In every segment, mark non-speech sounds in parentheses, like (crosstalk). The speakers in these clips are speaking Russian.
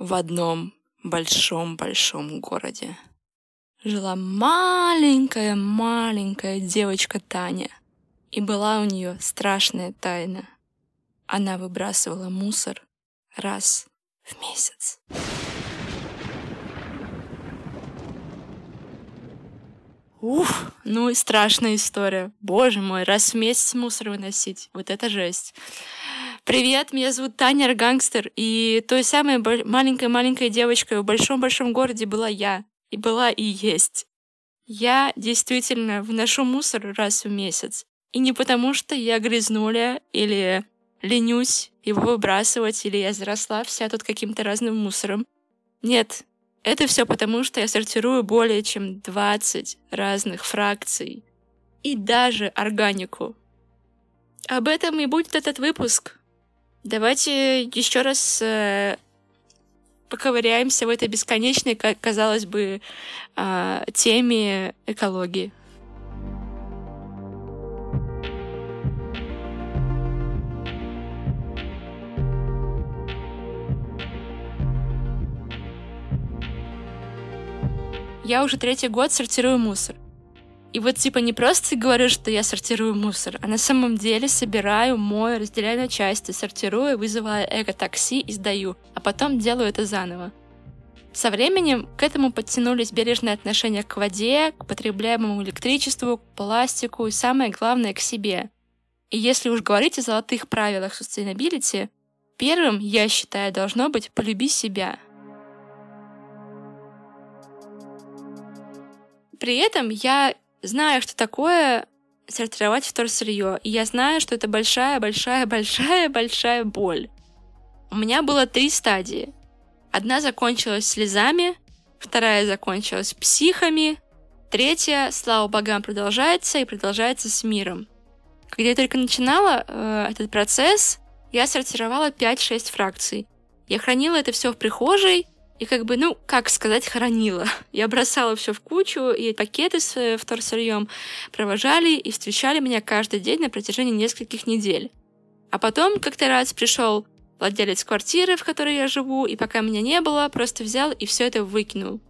в одном большом-большом городе жила маленькая-маленькая девочка Таня. И была у нее страшная тайна. Она выбрасывала мусор раз в месяц. Ух, ну и страшная история. Боже мой, раз в месяц мусор выносить. Вот это жесть. Привет, меня зовут Таня Аргангстер, и той самой маленькой-маленькой девочкой в большом-большом городе была я. И была и есть. Я действительно вношу мусор раз в месяц. И не потому, что я грязнуля или ленюсь его выбрасывать, или я заросла вся тут каким-то разным мусором. Нет, это все потому, что я сортирую более чем 20 разных фракций. И даже органику. Об этом и будет этот выпуск. Давайте еще раз э, поковыряемся в этой бесконечной, казалось бы, э, теме экологии. я уже третий год сортирую мусор. И вот типа не просто говорю, что я сортирую мусор, а на самом деле собираю, мою, разделяю на части, сортирую, вызываю эко-такси и сдаю, а потом делаю это заново. Со временем к этому подтянулись бережные отношения к воде, к потребляемому электричеству, к пластику и самое главное к себе. И если уж говорить о золотых правилах sustainability, первым, я считаю, должно быть «полюби себя», При этом я знаю, что такое сортировать вторсырье, и я знаю, что это большая-большая-большая-большая (laughs) боль. У меня было три стадии. Одна закончилась слезами, вторая закончилась психами, третья, слава богам, продолжается и продолжается с миром. Когда я только начинала э, этот процесс, я сортировала 5-6 фракций. Я хранила это все в прихожей, и как бы, ну, как сказать, хоронила. (laughs) Я бросала все в кучу, и пакеты с э, вторсырьем провожали и встречали меня каждый день на протяжении нескольких недель. А потом как-то раз пришел владелец квартиры, в которой я живу, и пока меня не было, просто взял и все это выкинул.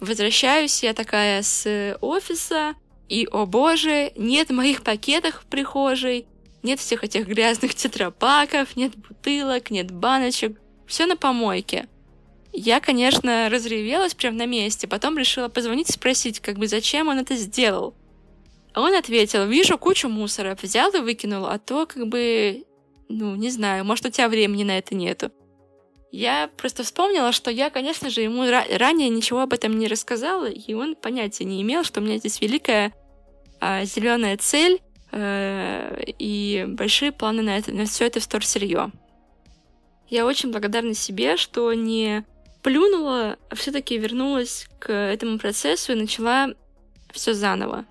Возвращаюсь я такая с офиса, и, о боже, нет моих пакетов в прихожей, нет всех этих грязных тетрапаков, нет бутылок, нет баночек, все на помойке. Я, конечно, разревелась прямо на месте, потом решила позвонить и спросить, как бы зачем он это сделал. А он ответил, вижу кучу мусора, взял и выкинул, а то как бы, ну, не знаю, может, у тебя времени на это нету. Я просто вспомнила, что я, конечно же, ему ранее ничего об этом не рассказала, и он понятия не имел, что у меня здесь великая а, зеленая цель э, и большие планы на, это, на все это вторсырье. Я очень благодарна себе, что не плюнула, а все-таки вернулась к этому процессу и начала все заново.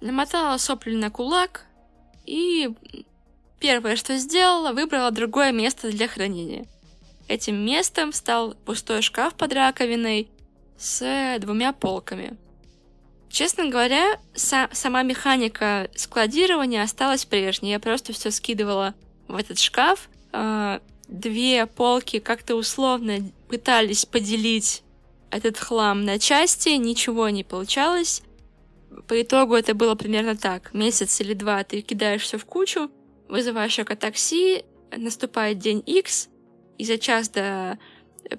Намотала сопли на кулак и первое, что сделала, выбрала другое место для хранения. Этим местом стал пустой шкаф под раковиной с двумя полками. Честно говоря, са- сама механика складирования осталась прежней. Я просто все скидывала в этот шкаф, э- две полки как-то условно пытались поделить этот хлам на части, ничего не получалось. По итогу это было примерно так. Месяц или два ты кидаешь все в кучу, вызываешь такси, наступает день X, и за час до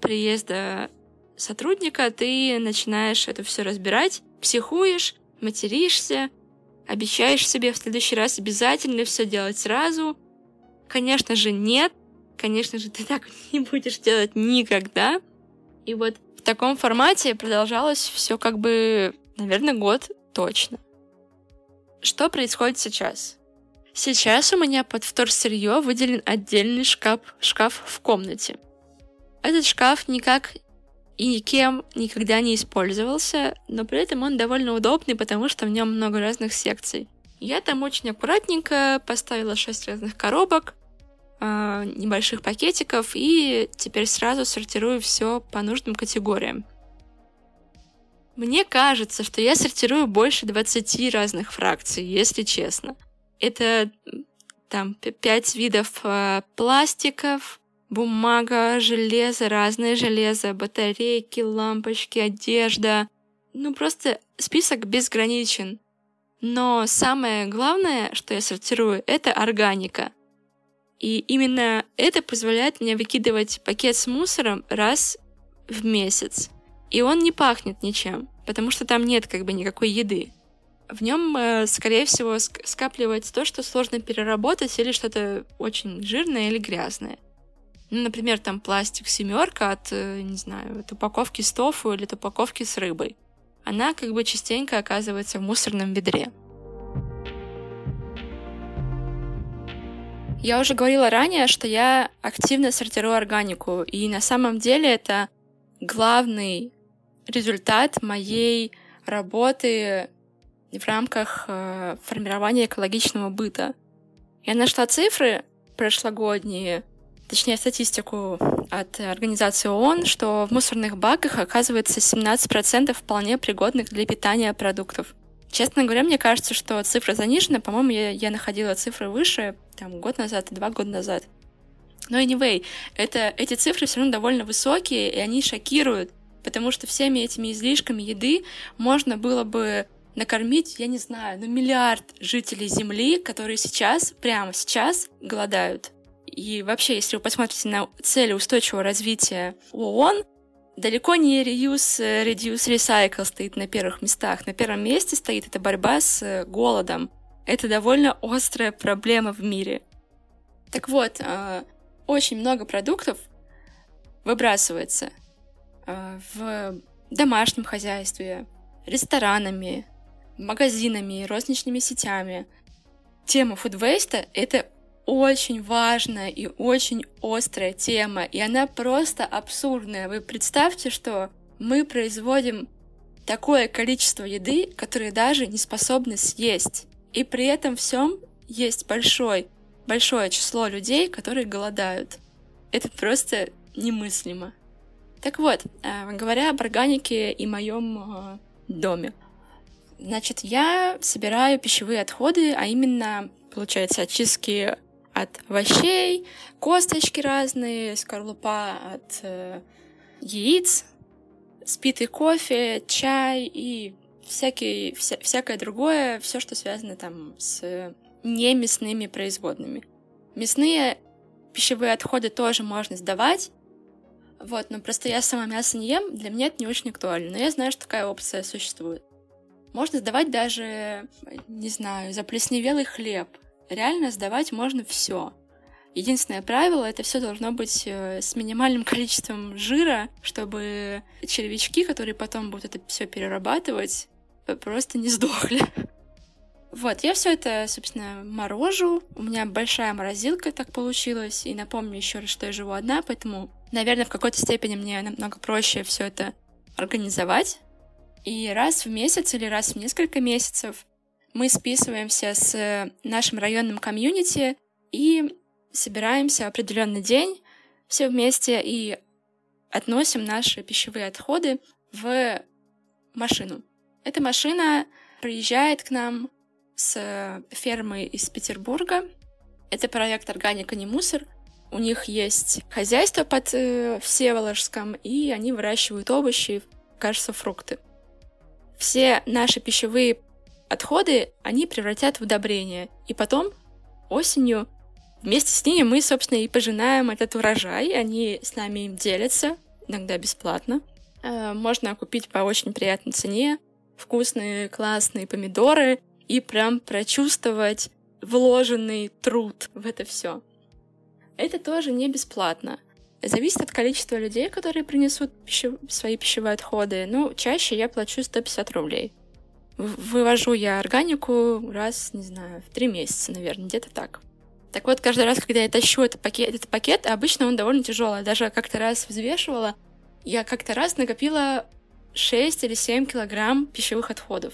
приезда сотрудника ты начинаешь это все разбирать, психуешь, материшься, обещаешь себе в следующий раз обязательно все делать сразу. Конечно же, нет, конечно же, ты так (laughs) не будешь делать никогда. И вот в таком формате продолжалось все как бы, наверное, год точно. Что происходит сейчас? Сейчас у меня под вторсырье выделен отдельный шкаф, шкаф в комнате. Этот шкаф никак и никем никогда не использовался, но при этом он довольно удобный, потому что в нем много разных секций. Я там очень аккуратненько поставила шесть разных коробок, э, небольших пакетиков и теперь сразу сортирую все по нужным категориям. Мне кажется, что я сортирую больше 20 разных фракций, если честно. Это там 5 видов э, пластиков, бумага, железо, разное железо, батарейки, лампочки, одежда. Ну, просто список безграничен. Но самое главное, что я сортирую, это органика. И именно это позволяет мне выкидывать пакет с мусором раз в месяц. И он не пахнет ничем, потому что там нет как бы никакой еды. В нем, э, скорее всего, скапливается то, что сложно переработать или что-то очень жирное или грязное. Ну, например, там пластик семерка от, э, не знаю, от упаковки с тофу или от упаковки с рыбой. Она как бы частенько оказывается в мусорном ведре. Я уже говорила ранее, что я активно сортирую органику, и на самом деле это главный результат моей работы в рамках э, формирования экологичного быта. Я нашла цифры прошлогодние, точнее статистику от организации ООН, что в мусорных баках оказывается 17% вполне пригодных для питания продуктов. Честно говоря, мне кажется, что цифра занижена. По-моему, я, я находила цифры выше, там, год назад и два года назад. Но anyway, это, эти цифры все равно довольно высокие, и они шокируют, потому что всеми этими излишками еды можно было бы накормить, я не знаю, ну миллиард жителей Земли, которые сейчас, прямо сейчас голодают. И вообще, если вы посмотрите на цели устойчивого развития ООН, далеко не reuse, reduce, recycle стоит на первых местах. На первом месте стоит это борьба с э, голодом. Это довольно острая проблема в мире. Так вот, э, очень много продуктов выбрасывается э, в домашнем хозяйстве, ресторанами, магазинами, розничными сетями. Тема фудвейста — это очень важная и очень острая тема, и она просто абсурдная. Вы представьте, что мы производим такое количество еды, которое даже не способны съесть. И при этом всем есть большой, большое число людей, которые голодают. Это просто немыслимо. Так вот, э, говоря об органике и моем э, доме. Значит, я собираю пищевые отходы, а именно, получается, очистки от овощей, косточки разные, скорлупа от э, яиц, спитый кофе, чай и всякий, вся, всякое другое, все, что связано там с немясными производными. Мясные пищевые отходы тоже можно сдавать, вот, но просто я сама мясо не ем, для меня это не очень актуально, но я знаю, что такая опция существует. Можно сдавать даже, не знаю, заплесневелый хлеб, реально сдавать можно все. Единственное правило, это все должно быть э, с минимальным (laughs) количеством жира, чтобы червячки, которые потом будут это все перерабатывать, просто не сдохли. (laughs) Вот, я все это, собственно, морожу. У меня большая морозилка так получилось. И напомню еще раз, что я живу одна, поэтому, наверное, в какой-то степени мне намного проще все это организовать. И раз в месяц или раз в несколько месяцев мы списываемся с нашим районным комьюнити и собираемся в определенный день все вместе и относим наши пищевые отходы в машину. Эта машина приезжает к нам с фермы из Петербурга. Это проект «Органика не мусор». У них есть хозяйство под э, Всеволожском, и они выращивают овощи, кажется, фрукты. Все наши пищевые отходы они превратят в удобрение. И потом, осенью, вместе с ними мы, собственно, и пожинаем этот урожай. Они с нами им делятся, иногда бесплатно. Э, можно купить по очень приятной цене вкусные, классные помидоры и прям прочувствовать вложенный труд в это все. Это тоже не бесплатно. Зависит от количества людей, которые принесут пищев... свои пищевые отходы. Ну, чаще я плачу 150 рублей. Вывожу я органику раз, не знаю, в три месяца, наверное, где-то так. Так вот, каждый раз, когда я тащу этот пакет, этот пакет, обычно он довольно тяжелый. Даже как-то раз взвешивала, я как-то раз накопила 6 или 7 килограмм пищевых отходов.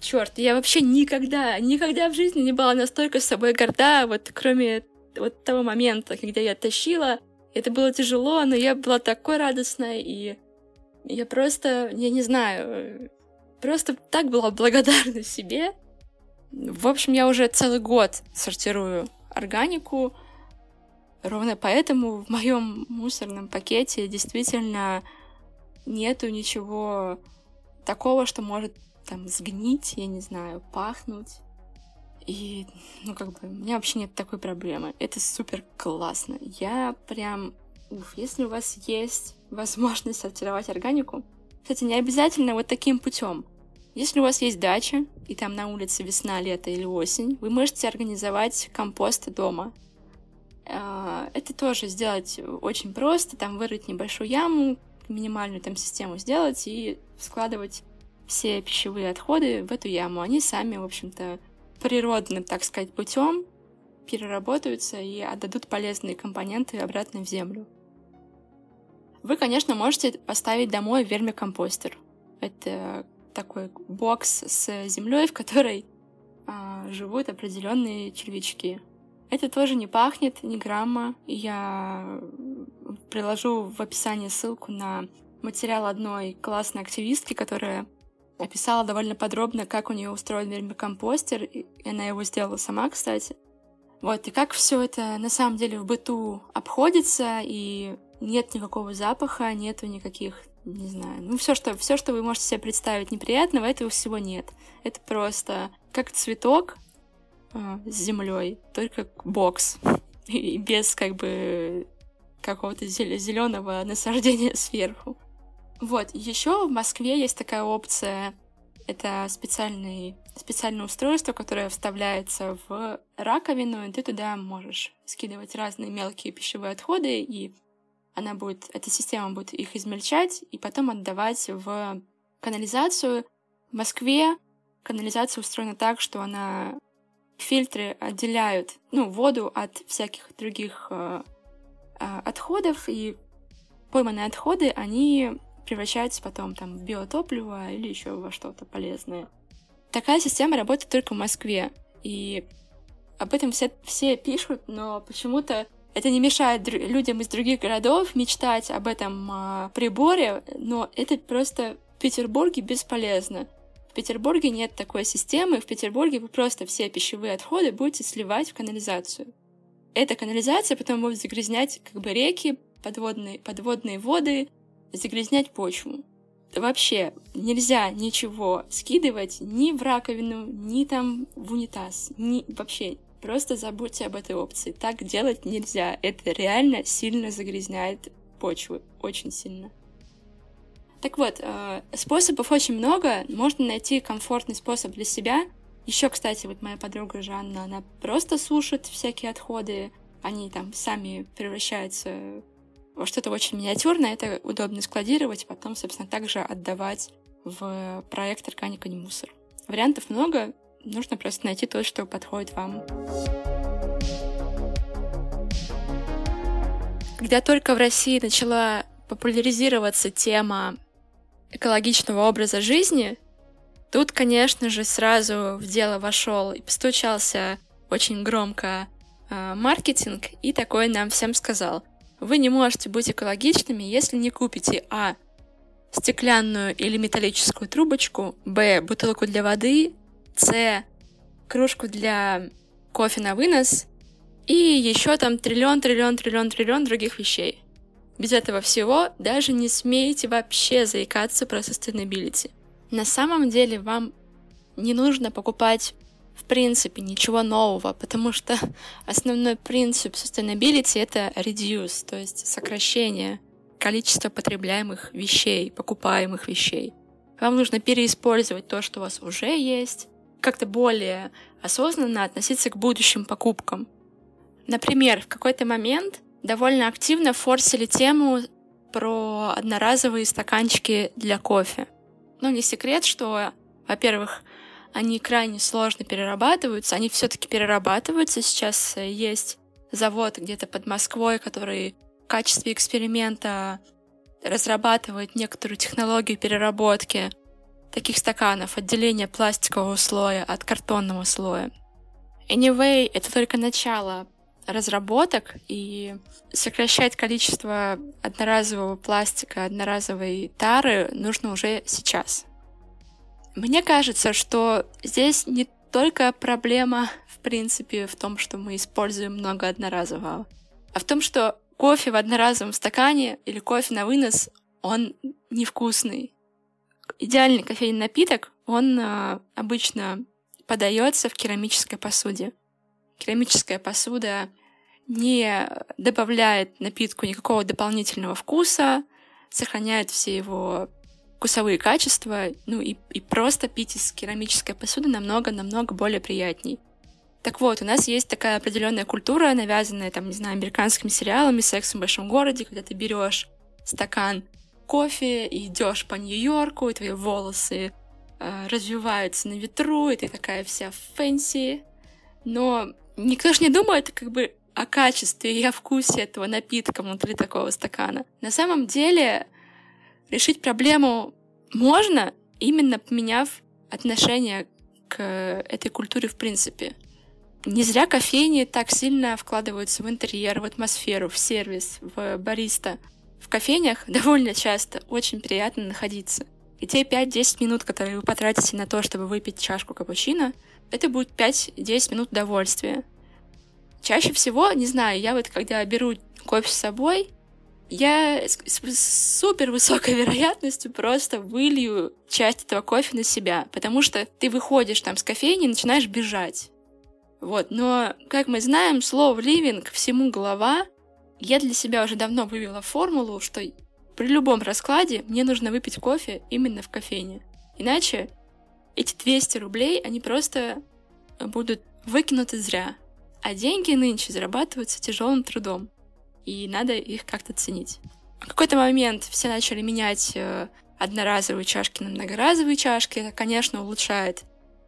Черт, я вообще никогда, никогда в жизни не была настолько с собой горда, вот кроме вот того момента, когда я тащила. Это было тяжело, но я была такой радостной, и я просто, я не знаю, Просто так была благодарна себе. В общем, я уже целый год сортирую органику. ровно поэтому в моем мусорном пакете действительно нету ничего такого, что может там сгнить, я не знаю, пахнуть. И, ну, как бы, у меня вообще нет такой проблемы. Это супер классно. Я прям... Уф, если у вас есть возможность сортировать органику, кстати, не обязательно вот таким путем. Если у вас есть дача, и там на улице весна, лето или осень, вы можете организовать компост дома. А, это тоже сделать очень просто, там вырыть небольшую яму, минимальную там систему сделать и складывать все пищевые отходы в эту яму. Они сами, в общем-то, природным, так сказать, путем переработаются и отдадут полезные компоненты обратно в землю. Вы, конечно, можете поставить домой вермикомпостер. Это такой бокс с землей, в которой а, живут определенные червячки. Это тоже не пахнет ни грамма. Я приложу в описании ссылку на материал одной классной активистки, которая описала довольно подробно, как у нее устроен вермикомпостер, и она его сделала сама, кстати. Вот, и как все это на самом деле в быту обходится, и нет никакого запаха, нету никаких, не знаю, ну все, что, все, что вы можете себе представить неприятного, этого всего нет. Это просто как цветок э, с землей, только бокс, (laughs) и без как бы какого-то зеленого насаждения (laughs) сверху. Вот, еще в Москве есть такая опция. Это специальный, специальное устройство, которое вставляется в раковину, и ты туда можешь скидывать разные мелкие пищевые отходы, и она будет, эта система будет их измельчать и потом отдавать в канализацию. В Москве канализация устроена так, что она фильтры отделяют ну, воду от всяких других э, э, отходов, и пойманные отходы, они превращается потом там в биотопливо или еще во что-то полезное. Такая система работает только в Москве, и об этом все, все пишут, но почему-то это не мешает людям из других городов мечтать об этом а, приборе, но это просто в Петербурге бесполезно. В Петербурге нет такой системы, в Петербурге вы просто все пищевые отходы будете сливать в канализацию. Эта канализация потом будет загрязнять как бы реки, подводные, подводные воды, загрязнять почву. Вообще нельзя ничего скидывать ни в раковину, ни там в унитаз, ни вообще. Просто забудьте об этой опции. Так делать нельзя. Это реально сильно загрязняет почву. Очень сильно. Так вот, э, способов очень много. Можно найти комфортный способ для себя. Еще, кстати, вот моя подруга Жанна, она просто сушит всякие отходы. Они там сами превращаются что-то очень миниатюрное, это удобно складировать, потом, собственно, также отдавать в проект «Органика не мусор». Вариантов много, нужно просто найти то, что подходит вам. Когда только в России начала популяризироваться тема экологичного образа жизни, тут, конечно же, сразу в дело вошел и постучался очень громко э, маркетинг и такое нам всем сказал — вы не можете быть экологичными, если не купите а. стеклянную или металлическую трубочку, б. бутылку для воды, с. кружку для кофе на вынос и еще там триллион, триллион, триллион, триллион других вещей. Без этого всего даже не смейте вообще заикаться про sustainability. На самом деле вам не нужно покупать в принципе ничего нового, потому что (laughs) основной принцип sustainability — это reduce, то есть сокращение количества потребляемых вещей, покупаемых вещей. Вам нужно переиспользовать то, что у вас уже есть, как-то более осознанно относиться к будущим покупкам. Например, в какой-то момент довольно активно форсили тему про одноразовые стаканчики для кофе. Ну, не секрет, что, во-первых, они крайне сложно перерабатываются, они все-таки перерабатываются. Сейчас э, есть завод где-то под Москвой, который в качестве эксперимента разрабатывает некоторую технологию переработки таких стаканов, отделения пластикового слоя от картонного слоя. Anyway, это только начало разработок, и сокращать количество одноразового пластика, одноразовой тары нужно уже сейчас. Мне кажется, что здесь не только проблема, в принципе, в том, что мы используем много одноразового. а в том, что кофе в одноразовом стакане или кофе на вынос, он невкусный. Идеальный кофейный напиток, он а, обычно подается в керамической посуде. Керамическая посуда не добавляет напитку никакого дополнительного вкуса, сохраняет все его вкусовые качества, ну и, и просто пить из керамической посуды намного-намного более приятней. Так вот, у нас есть такая определенная культура, навязанная, там, не знаю, американскими сериалами, сексом в большом городе, когда ты берешь стакан кофе и идешь по Нью-Йорку, и твои волосы э, развиваются на ветру, и ты такая вся fancy. Но никто же не думает как бы о качестве и о вкусе этого напитка внутри такого стакана. На самом деле решить проблему можно, именно поменяв отношение к этой культуре в принципе. Не зря кофейни так сильно вкладываются в интерьер, в атмосферу, в сервис, в бариста. В кофейнях (laughs) довольно часто очень приятно находиться. И те 5-10 минут, которые вы потратите на то, чтобы выпить чашку капучино, это будет 5-10 минут удовольствия. Чаще всего, не знаю, я вот когда беру кофе с собой, я с, супер высокой (laughs) вероятностью просто вылью часть этого кофе на себя, потому что ты выходишь там с кофейни и начинаешь бежать. Вот, но, как мы знаем, слово «ливинг» всему голова. Я для себя уже давно вывела формулу, что при любом раскладе мне нужно выпить кофе именно в кофейне. Иначе эти 200 рублей, они просто будут выкинуты зря. А деньги нынче зарабатываются тяжелым трудом. И надо их как-то ценить. В какой-то момент все начали менять э, одноразовые чашки на многоразовые чашки. Это, конечно, улучшает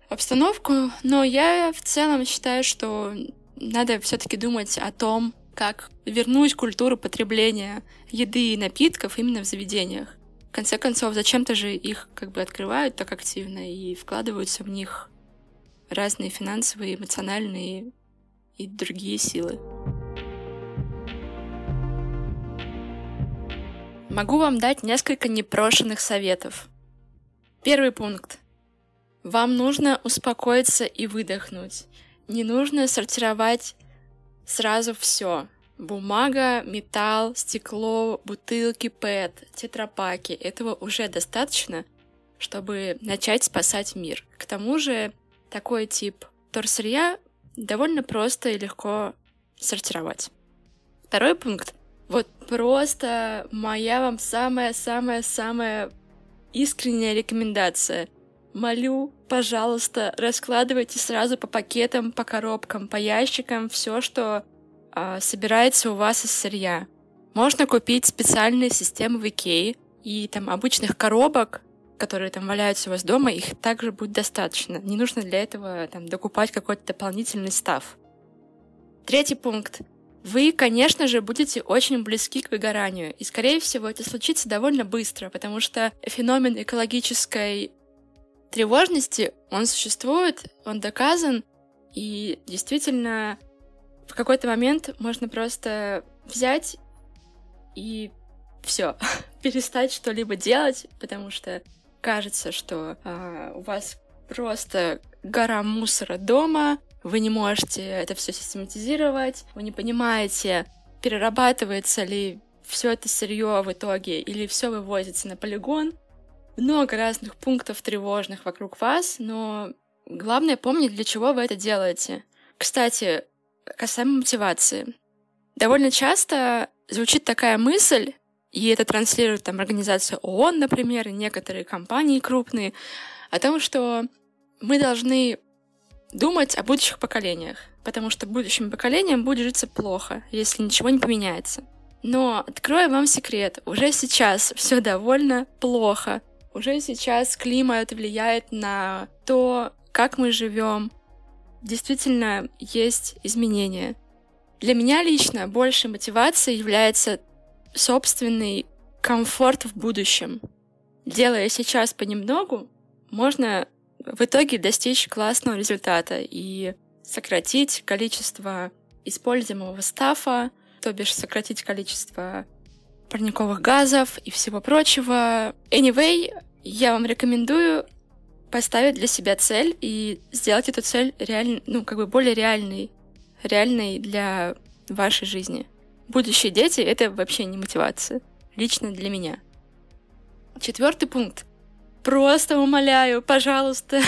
обстановку, но я в целом считаю, что надо все-таки думать о том, как вернуть культуру потребления еды и напитков именно в заведениях. В конце концов, зачем-то же их как бы открывают так активно и вкладываются в них разные финансовые, эмоциональные и другие силы. Могу вам дать несколько непрошенных советов. Первый пункт. Вам нужно успокоиться и выдохнуть. Не нужно сортировать сразу все. Бумага, металл, стекло, бутылки ПЭТ, тетрапаки. Этого уже достаточно, чтобы начать спасать мир. К тому же такой тип торсырья довольно просто и легко сортировать. Второй пункт. Вот просто моя вам самая-самая-самая искренняя рекомендация — молю, пожалуйста, раскладывайте сразу по пакетам, по коробкам, по ящикам все, что э, собирается у вас из сырья. Можно купить специальные системы в Икее, и там обычных коробок, которые там валяются у вас дома, их также будет достаточно. Не нужно для этого там докупать какой-то дополнительный став. Третий пункт. Вы, конечно же, будете очень близки к выгоранию, и, скорее всего, это случится довольно быстро, потому что феномен экологической тревожности, он существует, он доказан, и действительно в какой-то момент можно просто взять и все, (laughs) перестать что-либо делать, потому что кажется, что а, у вас просто гора мусора дома, вы не можете это все систематизировать, вы не понимаете, перерабатывается ли все это сырье в итоге или все вывозится на полигон, много разных пунктов тревожных вокруг вас, но главное помнить, для чего вы это делаете. Кстати, касаемо мотивации. Довольно часто звучит такая мысль, и это транслирует там организация ООН, например, и некоторые компании крупные, о том, что мы должны думать о будущих поколениях, потому что будущим поколениям будет житься плохо, если ничего не поменяется. Но открою вам секрет, уже сейчас все довольно плохо. Уже сейчас климат влияет на то, как мы живем. Действительно, есть изменения. Для меня лично большей мотивацией является собственный комфорт в будущем. Делая сейчас понемногу, можно в итоге достичь классного результата и сократить количество используемого стафа, то бишь сократить количество парниковых газов и всего прочего. Anyway, я вам рекомендую поставить для себя цель и сделать эту цель реально, ну, как бы более реальной, реальной для вашей жизни. будущие дети — это вообще не мотивация. Лично для меня. Четвертый пункт. Просто умоляю, пожалуйста,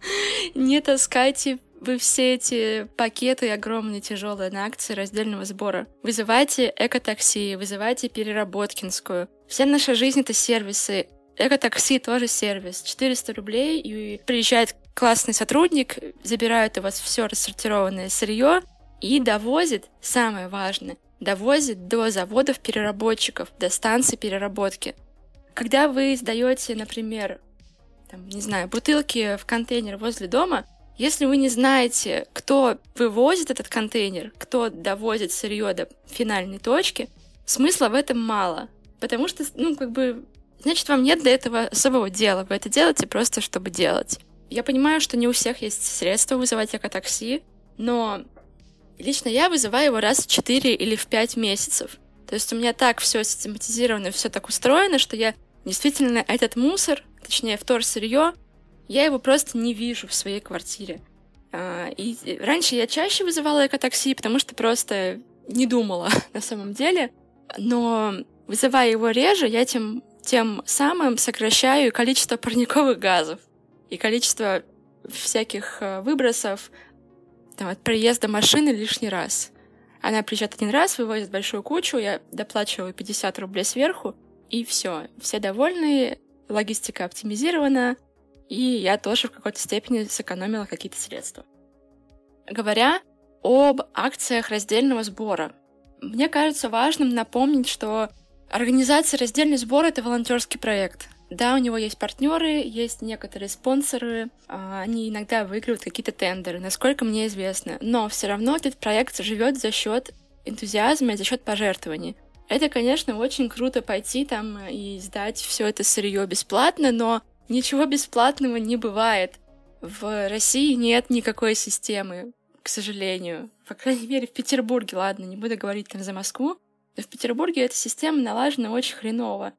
(laughs) не таскайте вы все эти пакеты огромные, тяжелые на акции раздельного сбора. Вызывайте экотакси, вызывайте переработкинскую. Вся наша жизнь — это сервисы. Экотакси тоже сервис. 400 рублей, и приезжает классный сотрудник, забирает у вас все рассортированное сырье и довозит, самое важное, довозит до заводов переработчиков, до станций переработки. Когда вы сдаете, например, там, не знаю, бутылки в контейнер возле дома, если вы не знаете, кто вывозит этот контейнер, кто довозит сырье до финальной точки, смысла в этом мало. Потому что, ну, как бы, значит, вам нет до этого особого дела. Вы это делаете просто, чтобы делать. Я понимаю, что не у всех есть средства вызывать экотакси, но лично я вызываю его раз в 4 или в 5 месяцев. То есть у меня так все систематизировано, все так устроено, что я действительно этот мусор, точнее, вторсырье, я его просто не вижу в своей квартире. А, и раньше я чаще вызывала экотакси, потому что просто не думала (laughs) на самом деле. Но вызывая его реже, я тем, тем самым сокращаю количество парниковых газов и количество всяких э, выбросов там, от приезда машины лишний раз. Она приезжает один раз, вывозит большую кучу, я доплачиваю 50 рублей сверху, и все. Все довольны, логистика оптимизирована, и я тоже в какой-то степени сэкономила какие-то средства. Говоря об акциях раздельного сбора, мне кажется важным напомнить, что организация раздельный сбор — это волонтерский проект. Да, у него есть партнеры, есть некоторые спонсоры, а, они иногда выигрывают какие-то тендеры, насколько мне известно. Но все равно этот проект живет за счет энтузиазма и за счет пожертвований. Это, конечно, очень круто пойти там и сдать все это сырье бесплатно, но ничего бесплатного не бывает. В России нет никакой системы, к сожалению. По крайней мере, в Петербурге, ладно, не буду говорить там за Москву, но в Петербурге эта система налажена очень хреново.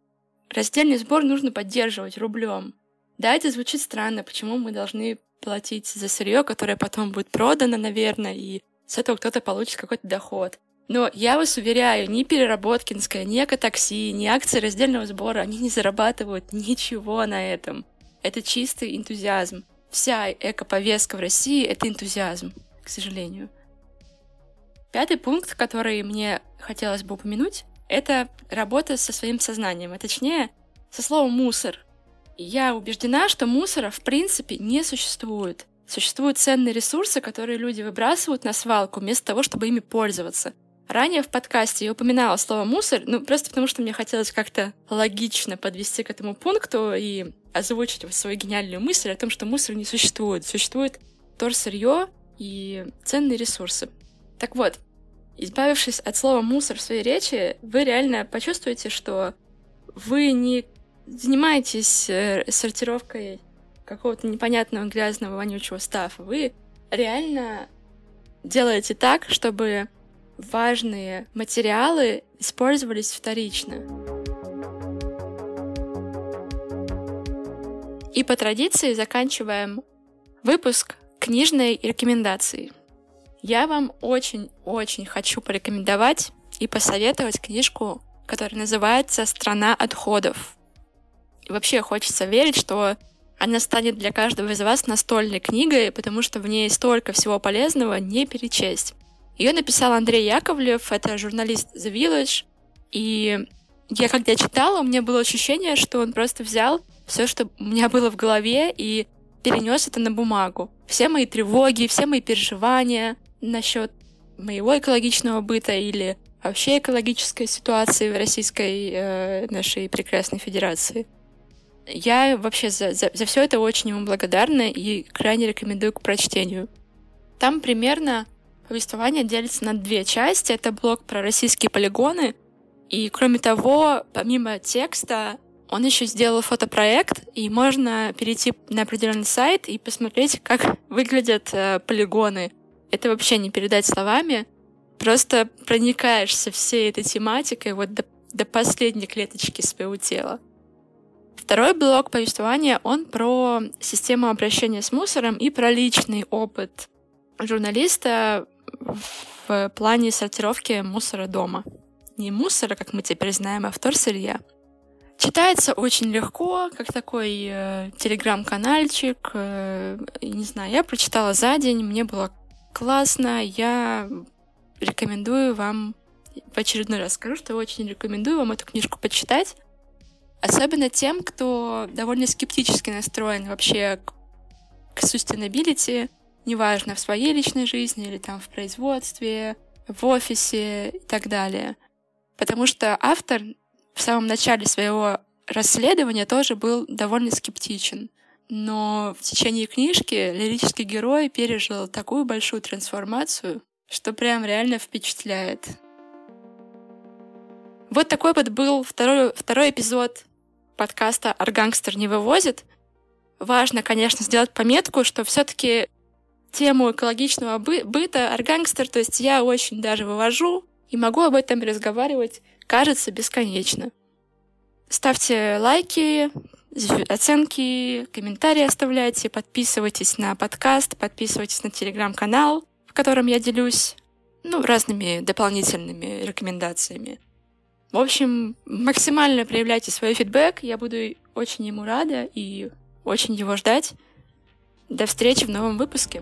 Раздельный сбор нужно поддерживать рублем. Да, это звучит странно, почему мы должны платить за сырье, которое потом будет продано, наверное, и с этого кто-то получит какой-то доход. Но я вас уверяю, ни Переработкинская, ни Экотакси, ни акции раздельного сбора, они не зарабатывают ничего на этом. Это чистый энтузиазм. Вся экоповестка в России — это энтузиазм, к сожалению. Пятый пункт, который мне хотелось бы упомянуть, это работа со своим сознанием, а точнее, со словом «мусор». Я убеждена, что мусора в принципе не существует. Существуют ценные ресурсы, которые люди выбрасывают на свалку вместо того, чтобы ими пользоваться. Ранее в подкасте я упоминала слово «мусор», ну, просто потому что мне хотелось как-то логично подвести к этому пункту и озвучить свою гениальную мысль о том, что мусор не существует. Существует сырье и ценные ресурсы. Так вот, избавившись от слова «мусор» в своей речи, вы реально почувствуете, что вы не занимаетесь э, сортировкой какого-то непонятного грязного вонючего стафа. Вы реально делаете так, чтобы важные материалы использовались вторично. И по традиции заканчиваем выпуск книжной рекомендацией. Я вам очень-очень хочу порекомендовать и посоветовать книжку, которая называется «Страна отходов». И вообще хочется верить, что она станет для каждого из вас настольной книгой, потому что в ней столько всего полезного не перечесть. Ее написал Андрей Яковлев, это журналист The Village. И я когда читала, у меня было ощущение, что он просто взял все, что у меня было в голове, и перенес это на бумагу. Все мои тревоги, все мои переживания насчет моего экологичного быта или вообще экологической ситуации в Российской э, нашей прекрасной федерации. Я вообще за, за, за все это очень ему благодарна и крайне рекомендую к прочтению. Там примерно Повествование делится на две части. Это блок про российские полигоны. И кроме того, помимо текста, он еще сделал фотопроект, и можно перейти на определенный сайт и посмотреть, как (laughs) выглядят э, полигоны. Это вообще не передать словами. Просто проникаешься всей этой тематикой вот до, до последней клеточки своего тела. Второй блок повествования, он про систему обращения с мусором и про личный опыт журналиста в плане сортировки мусора дома. не мусора, как мы теперь знаем, а вторсырья. Читается очень легко, как такой э, телеграм-канальчик. Э, не знаю, я прочитала за день, мне было классно. Я рекомендую вам, в очередной раз скажу, что очень рекомендую вам эту книжку почитать. Особенно тем, кто довольно скептически настроен вообще к, к sustainability, неважно, в своей личной жизни или там в производстве, в офисе и так далее. Потому что автор в самом начале своего расследования тоже был довольно скептичен. Но в течение книжки лирический герой пережил такую большую трансформацию, что прям реально впечатляет. Вот такой вот был второй, второй эпизод подкаста «Аргангстер не вывозит». Важно, конечно, сделать пометку, что все таки тему экологичного бы быта аргангстер, то есть я очень даже вывожу и могу об этом разговаривать, кажется, бесконечно. Ставьте лайки, оценки, комментарии оставляйте, подписывайтесь на подкаст, подписывайтесь на телеграм-канал, в котором я делюсь ну, разными дополнительными рекомендациями. В общем, максимально проявляйте свой фидбэк, я буду очень ему рада и очень его ждать. До встречи в новом выпуске.